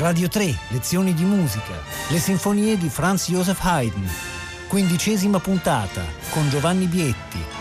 Radio 3, lezioni di musica, le sinfonie di Franz Joseph Haydn. Quindicesima puntata con Giovanni Bietti.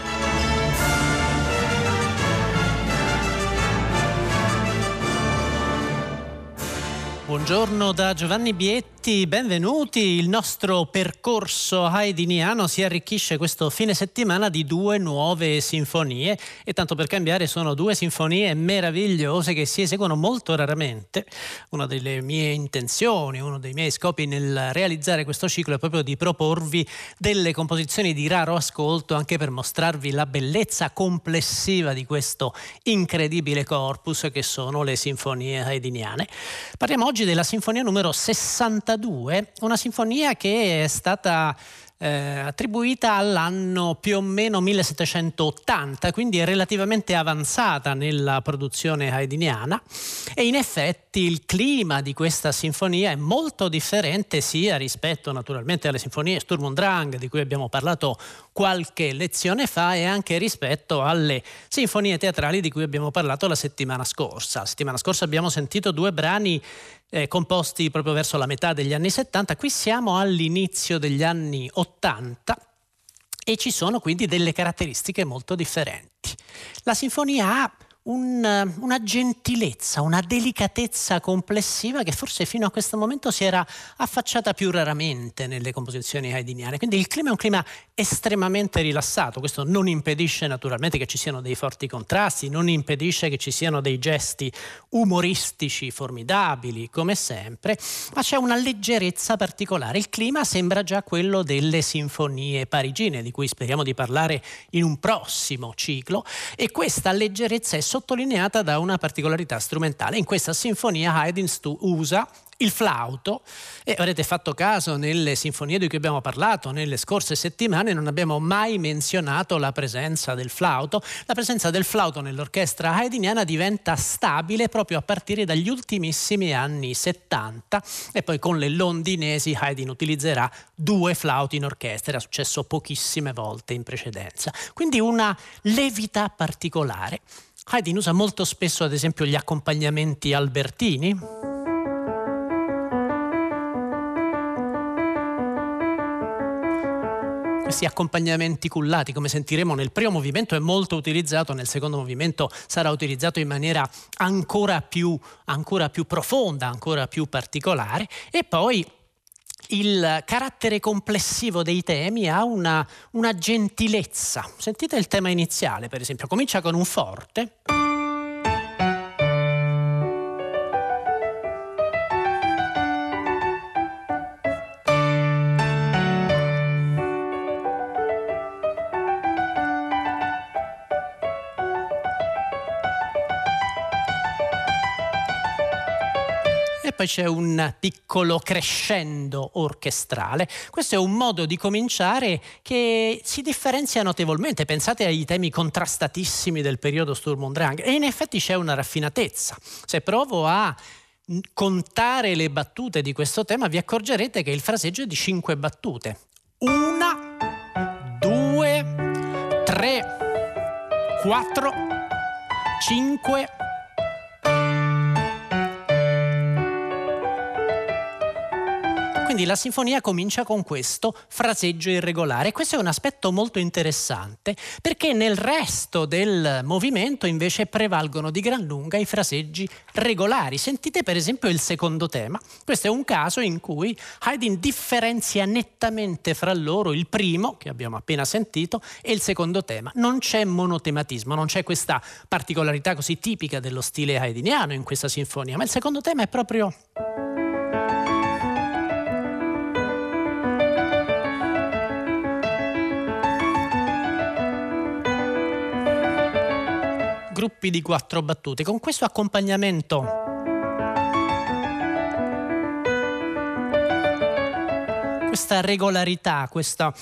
Buongiorno da Giovanni Bietti, benvenuti. Il nostro percorso haydniano si arricchisce questo fine settimana di due nuove sinfonie e tanto per cambiare sono due sinfonie meravigliose che si eseguono molto raramente. Una delle mie intenzioni, uno dei miei scopi nel realizzare questo ciclo è proprio di proporvi delle composizioni di raro ascolto anche per mostrarvi la bellezza complessiva di questo incredibile corpus che sono le sinfonie haydniane. Parliamo oggi oggi della sinfonia numero 62, una sinfonia che è stata eh, attribuita all'anno più o meno 1780, quindi è relativamente avanzata nella produzione haydniana e in effetti il clima di questa sinfonia è molto differente sia rispetto naturalmente alle sinfonie Sturm und Drang di cui abbiamo parlato qualche lezione fa e anche rispetto alle sinfonie teatrali di cui abbiamo parlato la settimana scorsa. La settimana scorsa abbiamo sentito due brani eh, composti proprio verso la metà degli anni 70, qui siamo all'inizio degli anni 80 e ci sono quindi delle caratteristiche molto differenti. La sinfonia ha un, una gentilezza, una delicatezza complessiva che forse fino a questo momento si era affacciata più raramente nelle composizioni haydniane. Quindi il clima è un clima estremamente rilassato, questo non impedisce naturalmente che ci siano dei forti contrasti, non impedisce che ci siano dei gesti umoristici formidabili come sempre, ma c'è una leggerezza particolare. Il clima sembra già quello delle sinfonie parigine di cui speriamo di parlare in un prossimo ciclo e questa leggerezza è sottolineata da una particolarità strumentale. In questa sinfonia Haydn usa il flauto. E avrete fatto caso nelle sinfonie di cui abbiamo parlato nelle scorse settimane non abbiamo mai menzionato la presenza del flauto. La presenza del flauto nell'orchestra haydniana diventa stabile proprio a partire dagli ultimissimi anni 70 e poi con le londinesi Haydn utilizzerà due flauti in orchestra. Era successo pochissime volte in precedenza. Quindi una levità particolare Haydn usa molto spesso ad esempio gli accompagnamenti albertini. Questi accompagnamenti cullati, come sentiremo nel primo movimento, è molto utilizzato, nel secondo movimento sarà utilizzato in maniera ancora più, ancora più profonda, ancora più particolare. E poi il carattere complessivo dei temi ha una, una gentilezza. Sentite il tema iniziale, per esempio, comincia con un forte. Poi c'è un piccolo crescendo orchestrale. Questo è un modo di cominciare che si differenzia notevolmente. Pensate ai temi contrastatissimi del periodo Sturm und Drang e in effetti c'è una raffinatezza. Se provo a contare le battute di questo tema vi accorgerete che il fraseggio è di cinque battute. Una, due, tre, quattro, cinque, Quindi la sinfonia comincia con questo fraseggio irregolare. Questo è un aspetto molto interessante perché nel resto del movimento invece prevalgono di gran lunga i fraseggi regolari. Sentite per esempio il secondo tema. Questo è un caso in cui Haydn differenzia nettamente fra loro il primo, che abbiamo appena sentito, e il secondo tema. Non c'è monotematismo, non c'è questa particolarità così tipica dello stile haydniano in questa sinfonia, ma il secondo tema è proprio gruppi di quattro battute. Con questo accompagnamento questa regolarità, questa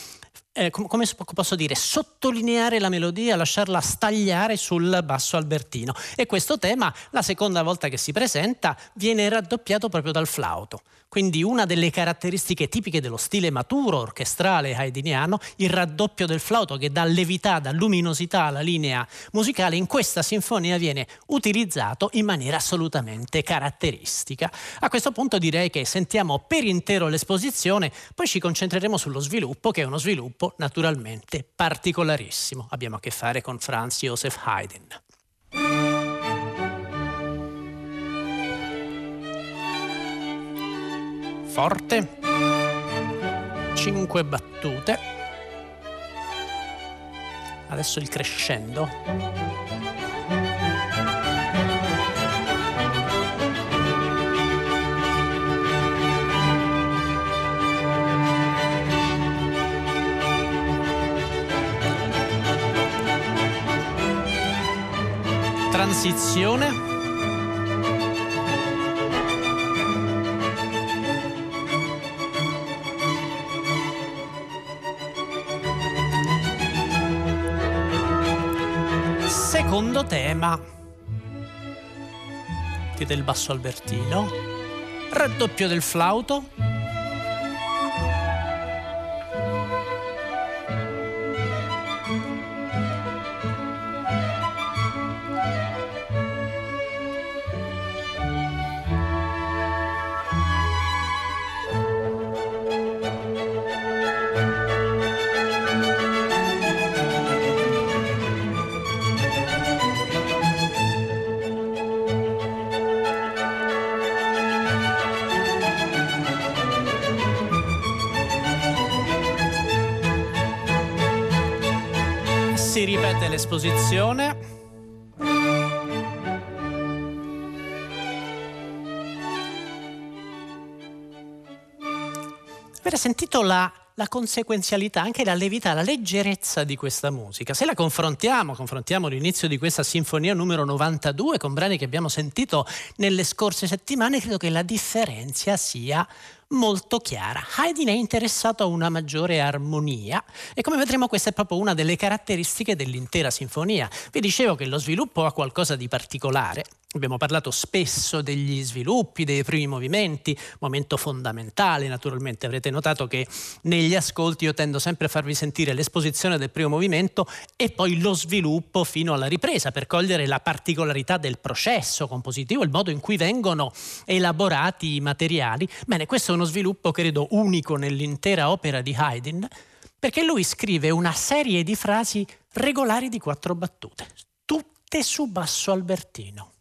eh, com- come posso dire, sottolineare la melodia, lasciarla stagliare sul basso albertino. E questo tema, la seconda volta che si presenta, viene raddoppiato proprio dal flauto. Quindi una delle caratteristiche tipiche dello stile maturo orchestrale haydniano, il raddoppio del flauto che dà levità, dà luminosità alla linea musicale, in questa sinfonia viene utilizzato in maniera assolutamente caratteristica. A questo punto direi che sentiamo per intero l'esposizione, poi ci concentreremo sullo sviluppo, che è uno sviluppo naturalmente particolarissimo. Abbiamo a che fare con Franz Joseph Haydn. forte, 5 battute, adesso il crescendo. Transizione. secondo tema del basso albertino, raddoppio del flauto, si ripete l'esposizione. Avete sentito la, la, conseguenzialità, anche la levità, la leggerezza di questa musica. Se la confrontiamo, confrontiamo l'inizio di questa sinfonia numero 92 con brani che abbiamo sentito nelle scorse settimane, credo che la differenza sia molto chiara. Haydn è interessato a una maggiore armonia e come vedremo questa è proprio una delle caratteristiche dell'intera sinfonia. Vi dicevo che lo sviluppo ha qualcosa di particolare. Abbiamo parlato spesso degli sviluppi, dei primi movimenti, momento fondamentale naturalmente. Avrete notato che negli ascolti io tendo sempre a farvi sentire l'esposizione del primo movimento e poi lo sviluppo fino alla ripresa per cogliere la particolarità del processo compositivo, il modo in cui vengono elaborati i materiali. Bene, questo è uno sviluppo credo unico nell'intera opera di Haydn perché lui scrive una serie di frasi regolari di quattro battute, tutte su basso albertino.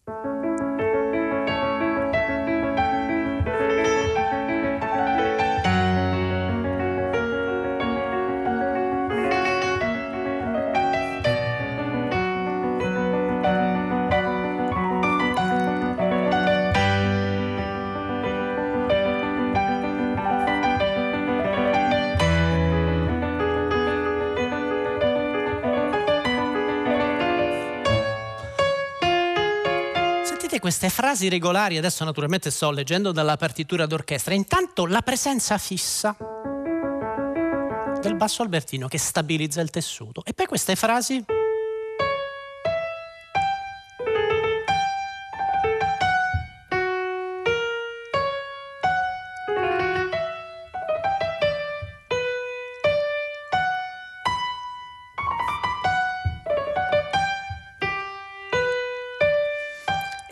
Queste frasi regolari, adesso naturalmente sto leggendo dalla partitura d'orchestra, intanto la presenza fissa del basso albertino che stabilizza il tessuto. E poi queste frasi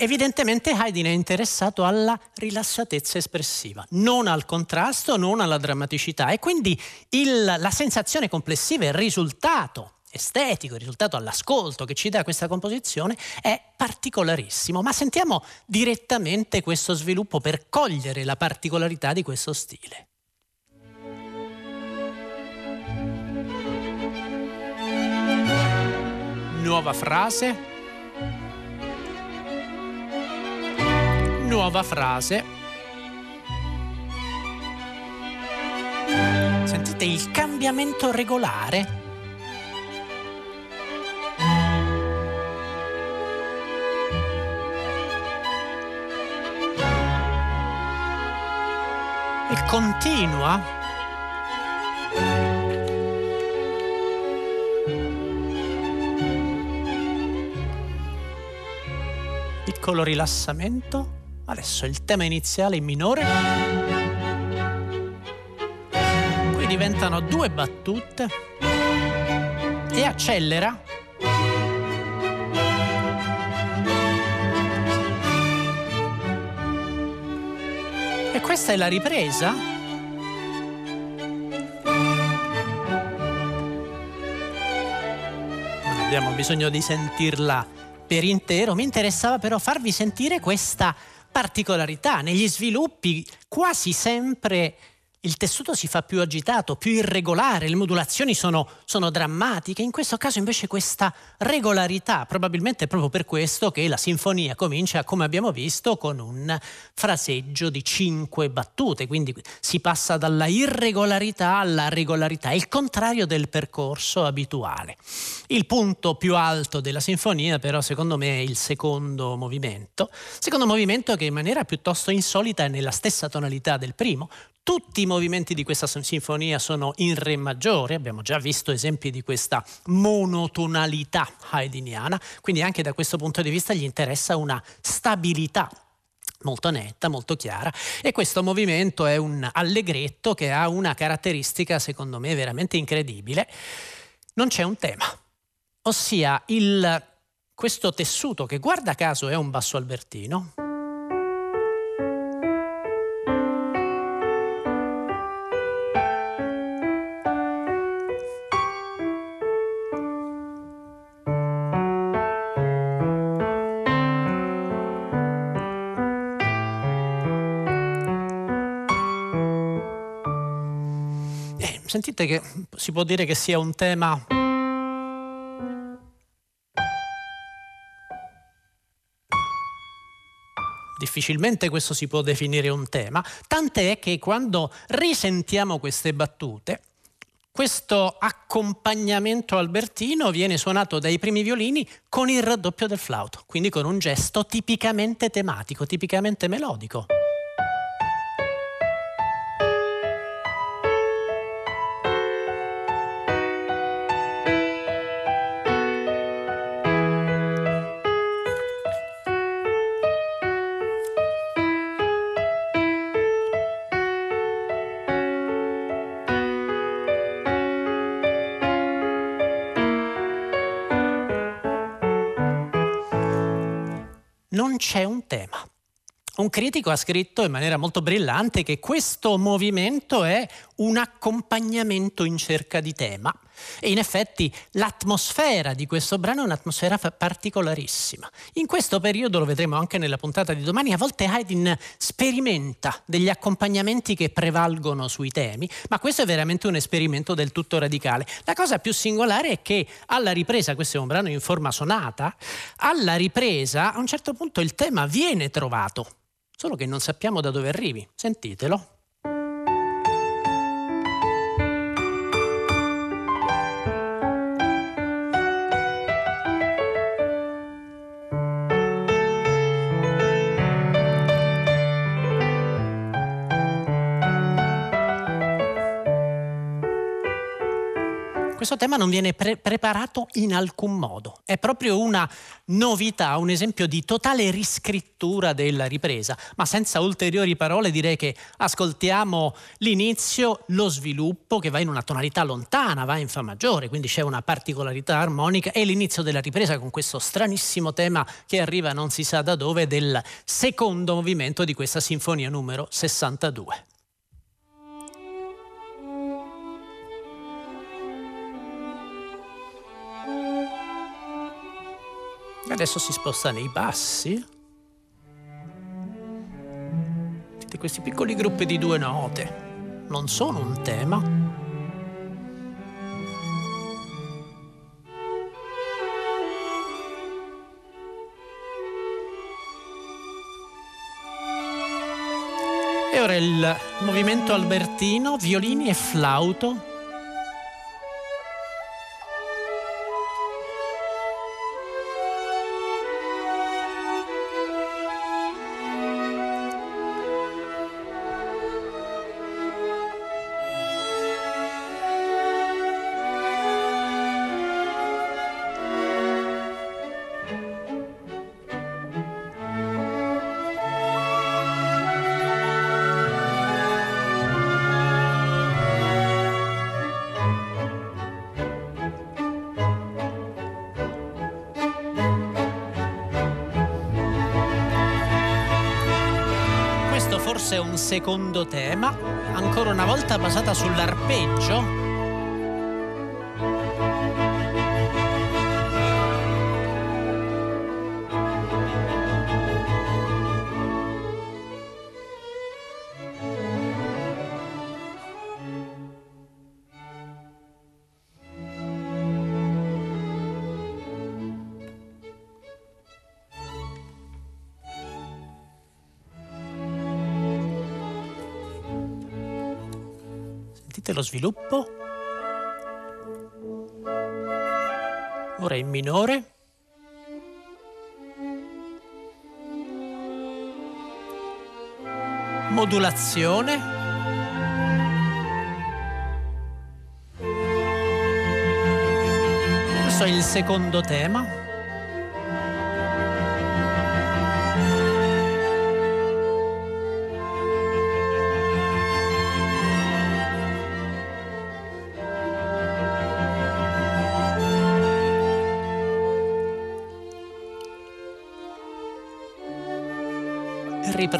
Evidentemente Haydn è interessato alla rilassatezza espressiva, non al contrasto, non alla drammaticità e quindi il, la sensazione complessiva, il risultato estetico, il risultato all'ascolto che ci dà questa composizione è particolarissimo, ma sentiamo direttamente questo sviluppo per cogliere la particolarità di questo stile. Nuova frase nuova frase. Sentite il cambiamento regolare. E continua piccolo rilassamento Adesso il tema iniziale in minore. Qui diventano due battute e accelera. E questa è la ripresa abbiamo bisogno di sentirla per intero. Mi interessava però farvi sentire questa particolarità negli sviluppi quasi sempre il tessuto si fa più agitato, più irregolare, le modulazioni sono, sono, drammatiche. In questo caso invece questa regolarità, probabilmente è proprio per questo che la sinfonia comincia, come abbiamo visto, con un fraseggio di cinque battute, quindi si passa dalla irregolarità alla regolarità, il contrario del percorso abituale. Il punto più alto della sinfonia però secondo me è il secondo movimento, secondo movimento che in maniera piuttosto insolita è nella stessa tonalità del primo, tutti i movimenti di questa sinfonia sono in Re maggiore, abbiamo già visto esempi di questa monotonalità haydniana, quindi anche da questo punto di vista gli interessa una stabilità molto netta, molto chiara e questo movimento è un allegretto che ha una caratteristica secondo me veramente incredibile. Non c'è un tema, ossia il, questo tessuto che guarda caso è un basso albertino, sentite che si può dire che sia un tema difficilmente questo si può definire un tema, tant'è che quando risentiamo queste battute, questo accompagnamento albertino viene suonato dai primi violini con il raddoppio del flauto, quindi con un gesto tipicamente tematico, tipicamente melodico. C'è un tema. Un critico ha scritto in maniera molto brillante che questo movimento è un accompagnamento in cerca di tema e in effetti l'atmosfera di questo brano è un'atmosfera particolarissima. In questo periodo, lo vedremo anche nella puntata di domani, a volte Haydn sperimenta degli accompagnamenti che prevalgono sui temi, ma questo è veramente un esperimento del tutto radicale. La cosa più singolare è che alla ripresa, questo è un brano in forma sonata, alla ripresa a un certo punto il tema viene trovato solo che non sappiamo da dove arrivi. Sentitelo. Questo tema non viene pre- preparato in alcun modo. È proprio una novità, un esempio di totale riscrittura della ripresa. Ma senza ulteriori parole direi che ascoltiamo l'inizio, lo sviluppo che va in una tonalità lontana, va in Fa maggiore, quindi c'è una particolarità armonica e l'inizio della ripresa con questo stranissimo tema che arriva non si sa da dove del secondo movimento di questa sinfonia numero 62. Adesso si sposta nei bassi. Vedete questi piccoli gruppi di due note. Non sono un tema. E ora il movimento albertino, violini e flauto forse un secondo tema, ancora una volta basata sull'arpeggio, lo sviluppo. Ora in minore. Modulazione. Questo è il secondo tema.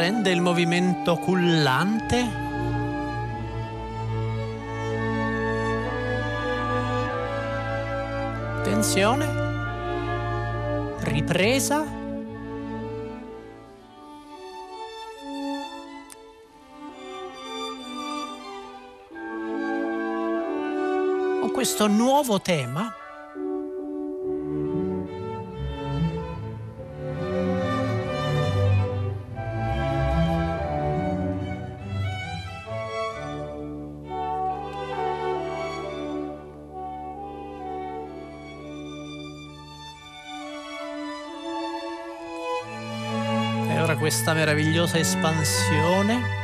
Riprende il movimento cullante. Tensione. Ripresa. Con questo nuovo tema questa meravigliosa espansione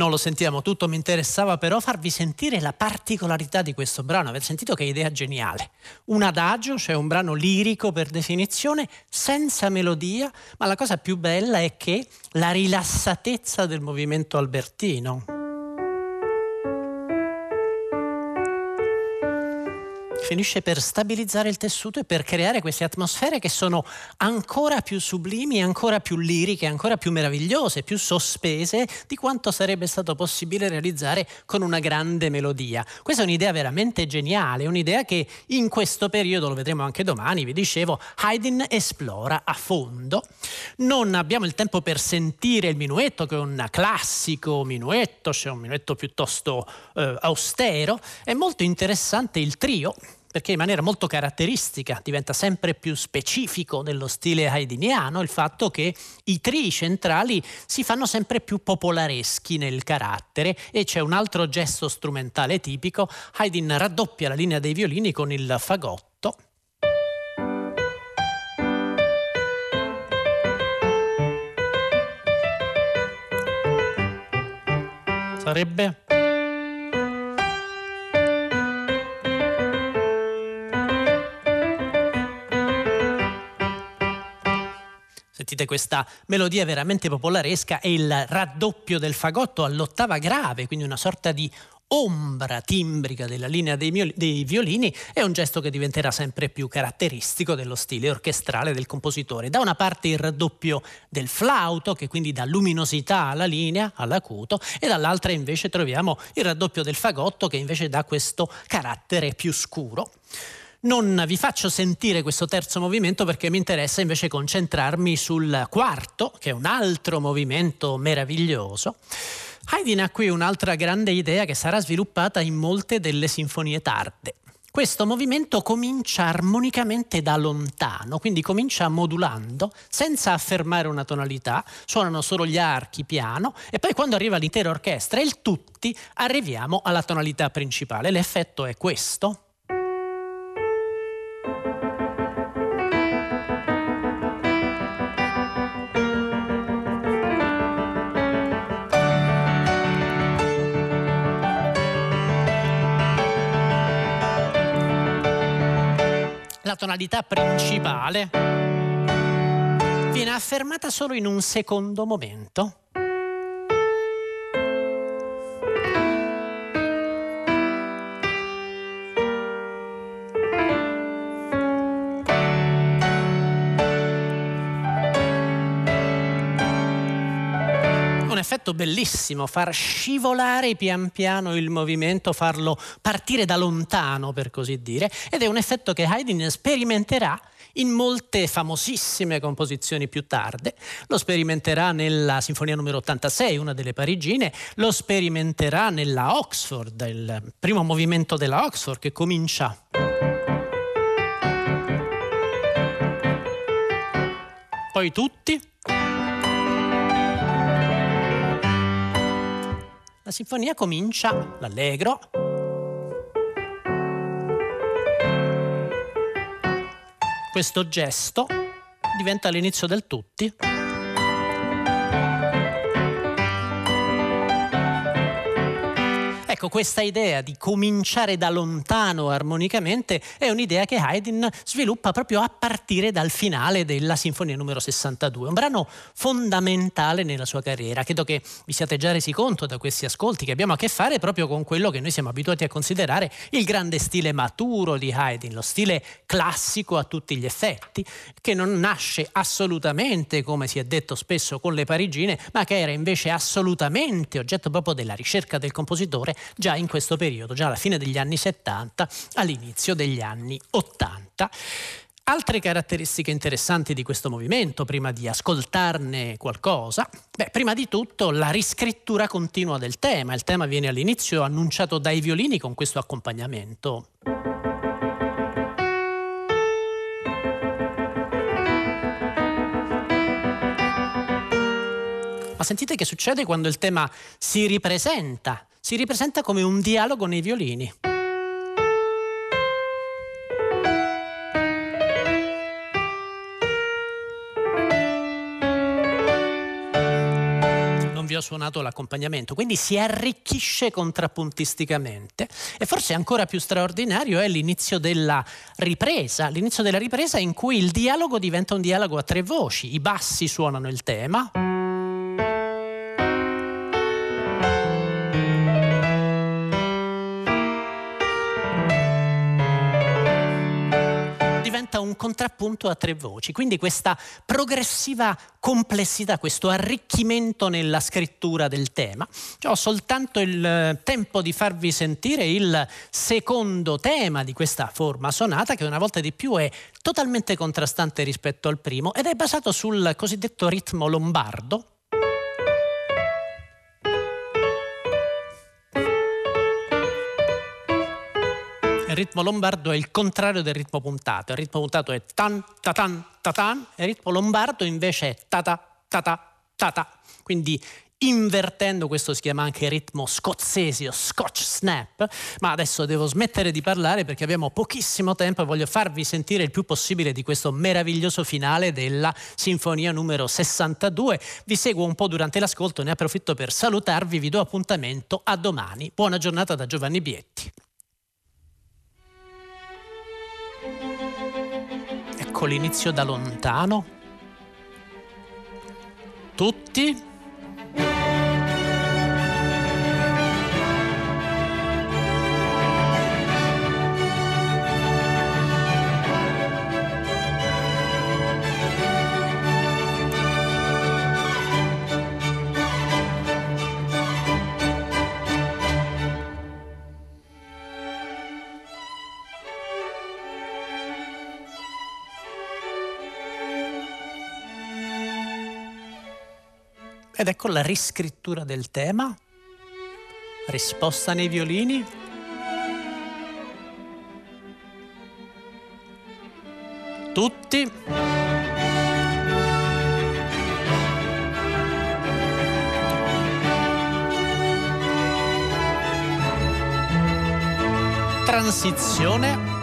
non lo sentiamo tutto, mi interessava però farvi sentire la particolarità di questo brano. Avete sentito che idea geniale? Un adagio, cioè un brano lirico per definizione, senza melodia, ma la cosa più bella è che la rilassatezza del movimento albertino. Finisce per stabilizzare il tessuto e per creare queste atmosfere che sono ancora più sublimi, ancora più liriche, ancora più meravigliose, più sospese di quanto sarebbe stato possibile realizzare con una grande melodia. Questa è un'idea veramente geniale, un'idea che in questo periodo, lo vedremo anche domani, vi dicevo, Haydn esplora a fondo. Non abbiamo il tempo per sentire il minuetto, che è un classico minuetto, cioè un minuetto piuttosto eh, austero. È molto interessante il trio perché in maniera molto caratteristica diventa sempre più specifico dello stile haydniano il fatto che i tri centrali si fanno sempre più popolareschi nel carattere e c'è un altro gesto strumentale tipico, Haydn raddoppia la linea dei violini con il fagotto. Sarebbe Sentite questa melodia veramente popolaresca e il raddoppio del fagotto all'ottava grave, quindi una sorta di ombra timbrica della linea dei, mioli, dei, violini è un gesto che diventerà sempre più caratteristico dello stile orchestrale del compositore. Da una parte il raddoppio del flauto che quindi dà luminosità alla linea, all'acuto e dall'altra invece troviamo il raddoppio del fagotto che invece dà questo carattere più scuro. Non vi faccio sentire questo terzo movimento perché mi interessa invece concentrarmi sul quarto, che è un altro movimento meraviglioso. Haydn ha qui un'altra grande idea che sarà sviluppata in molte delle sinfonie tarde. Questo movimento comincia armonicamente da lontano, quindi comincia modulando senza affermare una tonalità, suonano solo gli archi piano e poi quando arriva l'intera orchestra e il tutti arriviamo alla tonalità principale. L'effetto è questo. Tonalità principale, viene affermata solo in un secondo momento. Effetto bellissimo, far scivolare pian piano il movimento, farlo partire da lontano, per così dire, ed è un effetto che Haydn sperimenterà in molte famosissime composizioni più tarde. Lo sperimenterà nella Sinfonia numero 86, una delle parigine, lo sperimenterà nella Oxford, il primo movimento della Oxford che comincia poi tutti La sinfonia comincia, l'allegro, questo gesto diventa l'inizio del tutti. Ecco, questa idea di cominciare da lontano armonicamente è un'idea che Haydn sviluppa proprio a partire dal finale della Sinfonia numero 62, un brano fondamentale nella sua carriera. Credo che vi siate già resi conto da questi ascolti che abbiamo a che fare proprio con quello che noi siamo abituati a considerare il grande stile maturo di Haydn, lo stile classico a tutti gli effetti, che non nasce assolutamente, come si è detto spesso, con le parigine, ma che era invece assolutamente oggetto proprio della ricerca del compositore già in questo periodo, già alla fine degli anni 70, all'inizio degli anni 80. Altre caratteristiche interessanti di questo movimento, prima di ascoltarne qualcosa, beh, prima di tutto la riscrittura continua del tema. Il tema viene all'inizio annunciato dai violini con questo accompagnamento. Ma sentite che succede quando il tema si ripresenta si ripresenta come un dialogo nei violini. Ho suonato l'accompagnamento, quindi si arricchisce contrappuntisticamente e forse ancora più straordinario è l'inizio della ripresa, l'inizio della ripresa in cui il dialogo diventa un dialogo a tre voci, i bassi suonano il tema. Un contrappunto a tre voci, quindi questa progressiva complessità, questo arricchimento nella scrittura del tema. Cioè, ho soltanto il eh, tempo di farvi sentire il secondo tema di questa forma sonata che una volta di più è totalmente contrastante rispetto al primo ed è basato sul cosiddetto ritmo lombardo, il ritmo lombardo è il contrario del ritmo puntato. Il ritmo puntato è tan ta tan ta tan, e il ritmo lombardo invece è ta ta ta ta ta. Quindi invertendo questo si chiama anche ritmo scozzese o scotch snap, ma adesso devo smettere di parlare perché abbiamo pochissimo tempo e voglio farvi sentire il più possibile di questo meraviglioso finale della sinfonia numero 62. Vi seguo un po' durante l'ascolto, ne approfitto per salutarvi, vi do appuntamento a domani. Buona giornata da Giovanni Bietti. Ecco l'inizio da lontano. Tutti Ed ecco la riscrittura del tema, risposta nei violini. Tutti. Transizione.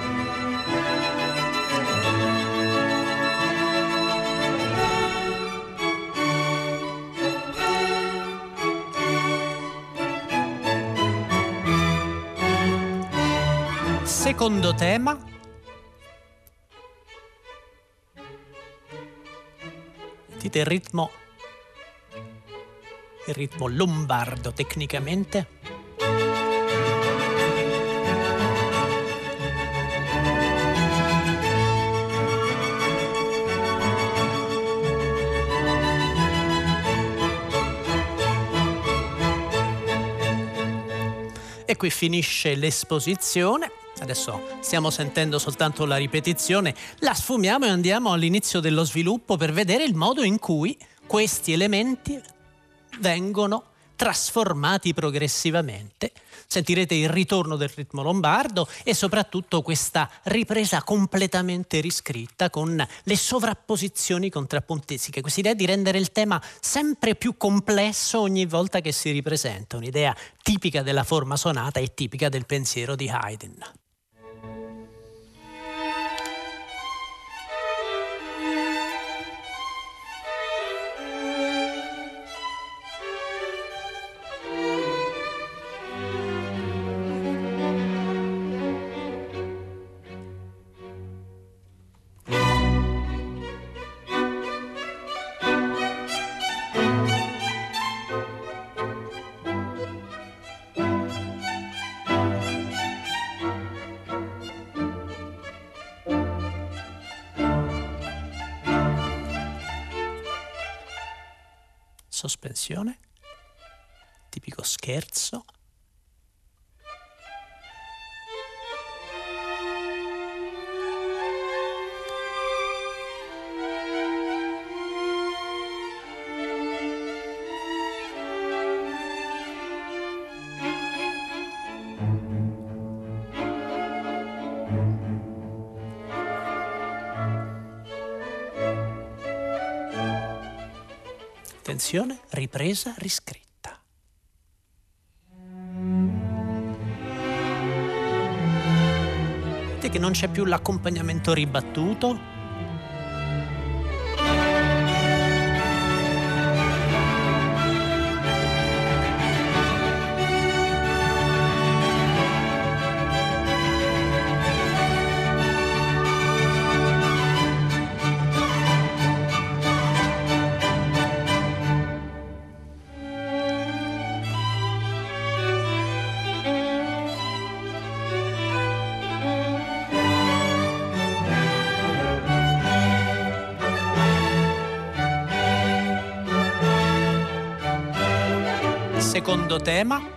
Secondo tema. Sentite il ritmo. Il ritmo lombardo tecnicamente. E qui finisce l'esposizione. Adesso stiamo sentendo soltanto la ripetizione, la sfumiamo e andiamo all'inizio dello sviluppo per vedere il modo in cui questi elementi vengono trasformati progressivamente. Sentirete il ritorno del ritmo lombardo e soprattutto questa ripresa completamente riscritta con le sovrapposizioni contrappuntistiche, questa idea di rendere il tema sempre più complesso ogni volta che si ripresenta, un'idea tipica della forma sonata e tipica del pensiero di Haydn. Attenzione, ripresa, riscritta. Vedete che non c'è più l'accompagnamento ribattuto, secondo tema